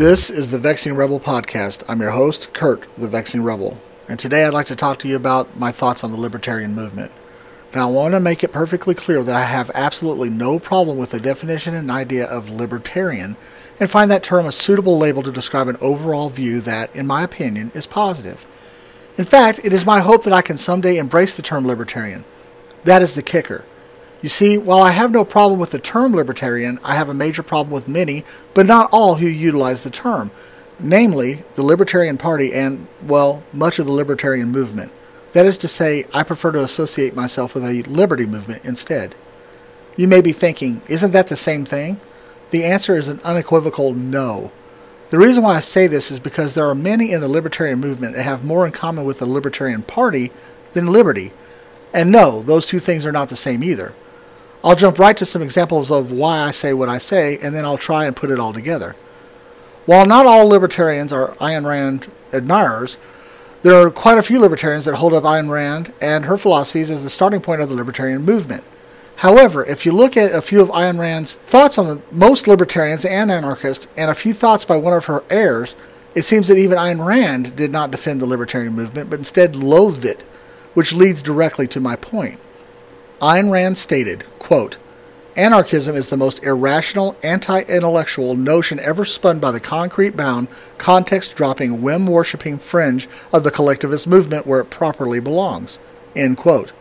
This is the Vexing Rebel podcast. I'm your host, Kurt, the Vexing Rebel, and today I'd like to talk to you about my thoughts on the libertarian movement. Now, I want to make it perfectly clear that I have absolutely no problem with the definition and idea of libertarian and find that term a suitable label to describe an overall view that, in my opinion, is positive. In fact, it is my hope that I can someday embrace the term libertarian. That is the kicker. You see, while I have no problem with the term libertarian, I have a major problem with many, but not all, who utilize the term, namely the Libertarian Party and, well, much of the libertarian movement. That is to say, I prefer to associate myself with a liberty movement instead. You may be thinking, isn't that the same thing? The answer is an unequivocal no. The reason why I say this is because there are many in the libertarian movement that have more in common with the Libertarian Party than liberty. And no, those two things are not the same either. I'll jump right to some examples of why I say what I say, and then I'll try and put it all together. While not all libertarians are Ayn Rand admirers, there are quite a few libertarians that hold up Ayn Rand and her philosophies as the starting point of the libertarian movement. However, if you look at a few of Ayn Rand's thoughts on the, most libertarians and anarchists, and a few thoughts by one of her heirs, it seems that even Ayn Rand did not defend the libertarian movement, but instead loathed it, which leads directly to my point. Ayn Rand stated, quote, Anarchism is the most irrational, anti intellectual notion ever spun by the concrete bound, context dropping, whim worshipping fringe of the collectivist movement where it properly belongs. End quote.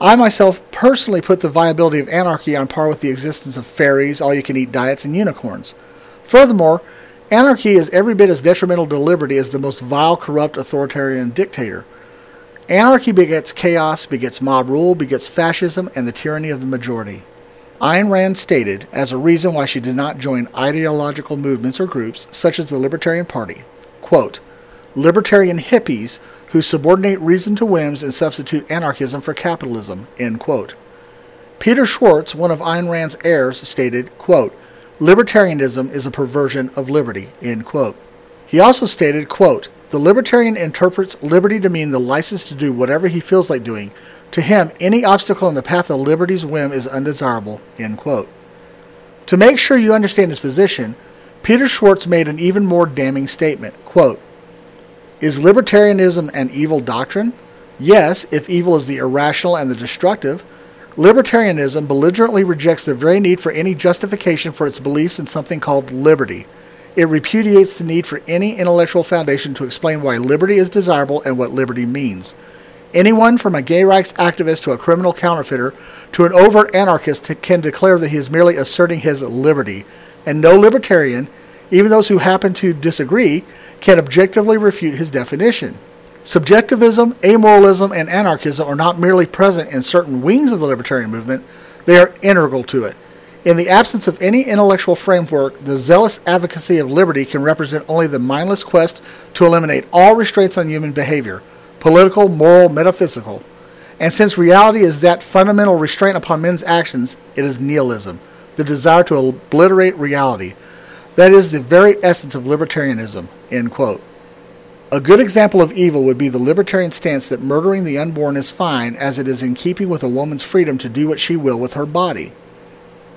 I myself personally put the viability of anarchy on par with the existence of fairies, all you can eat diets, and unicorns. Furthermore, anarchy is every bit as detrimental to liberty as the most vile, corrupt, authoritarian dictator. Anarchy begets chaos, begets mob rule, begets fascism, and the tyranny of the majority. Ayn Rand stated as a reason why she did not join ideological movements or groups such as the Libertarian Party, quote, libertarian hippies who subordinate reason to whims and substitute anarchism for capitalism, end quote. Peter Schwartz, one of Ayn Rand's heirs, stated, quote, libertarianism is a perversion of liberty, end quote. He also stated, quote, the libertarian interprets liberty to mean the license to do whatever he feels like doing. To him, any obstacle in the path of liberty's whim is undesirable. End quote. To make sure you understand his position, Peter Schwartz made an even more damning statement. Quote, is libertarianism an evil doctrine? Yes, if evil is the irrational and the destructive. Libertarianism belligerently rejects the very need for any justification for its beliefs in something called liberty. It repudiates the need for any intellectual foundation to explain why liberty is desirable and what liberty means. Anyone from a gay rights activist to a criminal counterfeiter to an overt anarchist can declare that he is merely asserting his liberty, and no libertarian, even those who happen to disagree, can objectively refute his definition. Subjectivism, amoralism, and anarchism are not merely present in certain wings of the libertarian movement, they are integral to it. In the absence of any intellectual framework, the zealous advocacy of liberty can represent only the mindless quest to eliminate all restraints on human behavior political, moral, metaphysical. And since reality is that fundamental restraint upon men's actions, it is nihilism, the desire to obliterate reality. That is the very essence of libertarianism. End quote. A good example of evil would be the libertarian stance that murdering the unborn is fine as it is in keeping with a woman's freedom to do what she will with her body.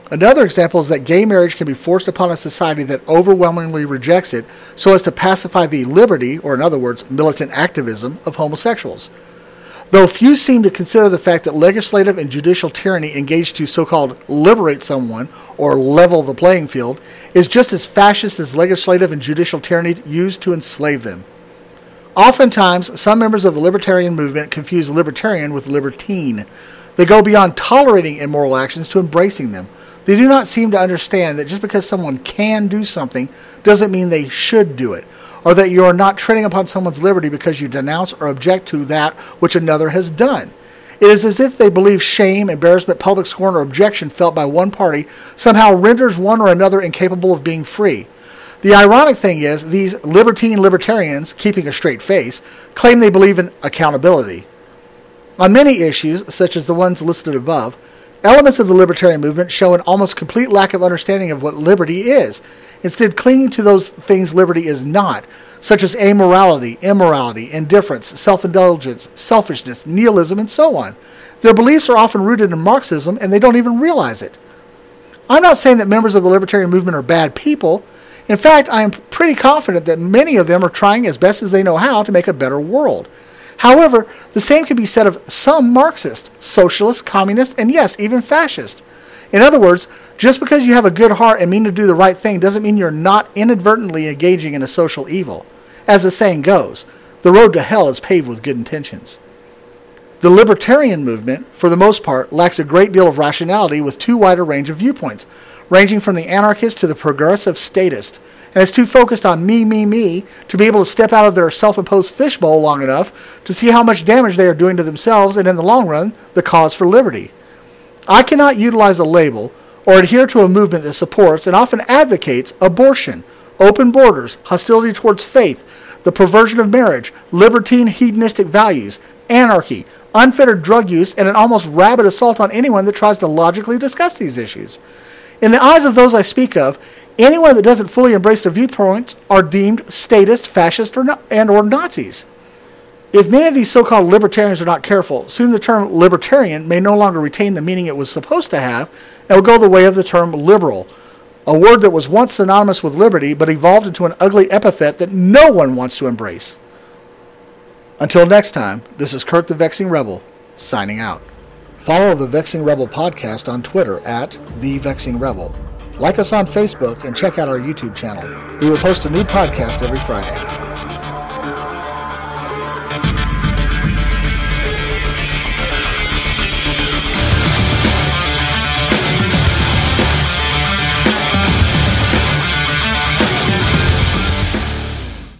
Another example is that gay marriage can be forced upon a society that overwhelmingly rejects it so as to pacify the liberty, or in other words, militant activism, of homosexuals. Though few seem to consider the fact that legislative and judicial tyranny engaged to so called liberate someone or level the playing field is just as fascist as legislative and judicial tyranny used to enslave them. Oftentimes, some members of the libertarian movement confuse libertarian with libertine. They go beyond tolerating immoral actions to embracing them. They do not seem to understand that just because someone can do something doesn't mean they should do it, or that you are not treading upon someone's liberty because you denounce or object to that which another has done. It is as if they believe shame, embarrassment, public scorn, or objection felt by one party somehow renders one or another incapable of being free. The ironic thing is, these libertine libertarians, keeping a straight face, claim they believe in accountability. On many issues, such as the ones listed above, elements of the libertarian movement show an almost complete lack of understanding of what liberty is, instead, clinging to those things liberty is not, such as amorality, immorality, indifference, self indulgence, selfishness, nihilism, and so on. Their beliefs are often rooted in Marxism, and they don't even realize it. I'm not saying that members of the libertarian movement are bad people. In fact, I am pretty confident that many of them are trying as best as they know how to make a better world. However, the same can be said of some Marxists, socialists, communists, and yes, even fascists. In other words, just because you have a good heart and mean to do the right thing doesn't mean you're not inadvertently engaging in a social evil. As the saying goes, the road to hell is paved with good intentions. The libertarian movement, for the most part, lacks a great deal of rationality with too wide a range of viewpoints, ranging from the anarchist to the progressive statist, and is too focused on me, me, me to be able to step out of their self imposed fishbowl long enough to see how much damage they are doing to themselves and, in the long run, the cause for liberty. I cannot utilize a label or adhere to a movement that supports and often advocates abortion, open borders, hostility towards faith, the perversion of marriage, libertine hedonistic values, anarchy, unfettered drug use, and an almost rabid assault on anyone that tries to logically discuss these issues. In the eyes of those I speak of, anyone that doesn't fully embrace their viewpoints are deemed statist, fascist, or not, and or Nazis. If many of these so called libertarians are not careful, soon the term libertarian may no longer retain the meaning it was supposed to have and will go the way of the term liberal, a word that was once synonymous with liberty but evolved into an ugly epithet that no one wants to embrace. Until next time, this is Kurt the Vexing Rebel, signing out. Follow the Vexing Rebel podcast on Twitter at The Vexing Rebel. Like us on Facebook and check out our YouTube channel. We will post a new podcast every Friday.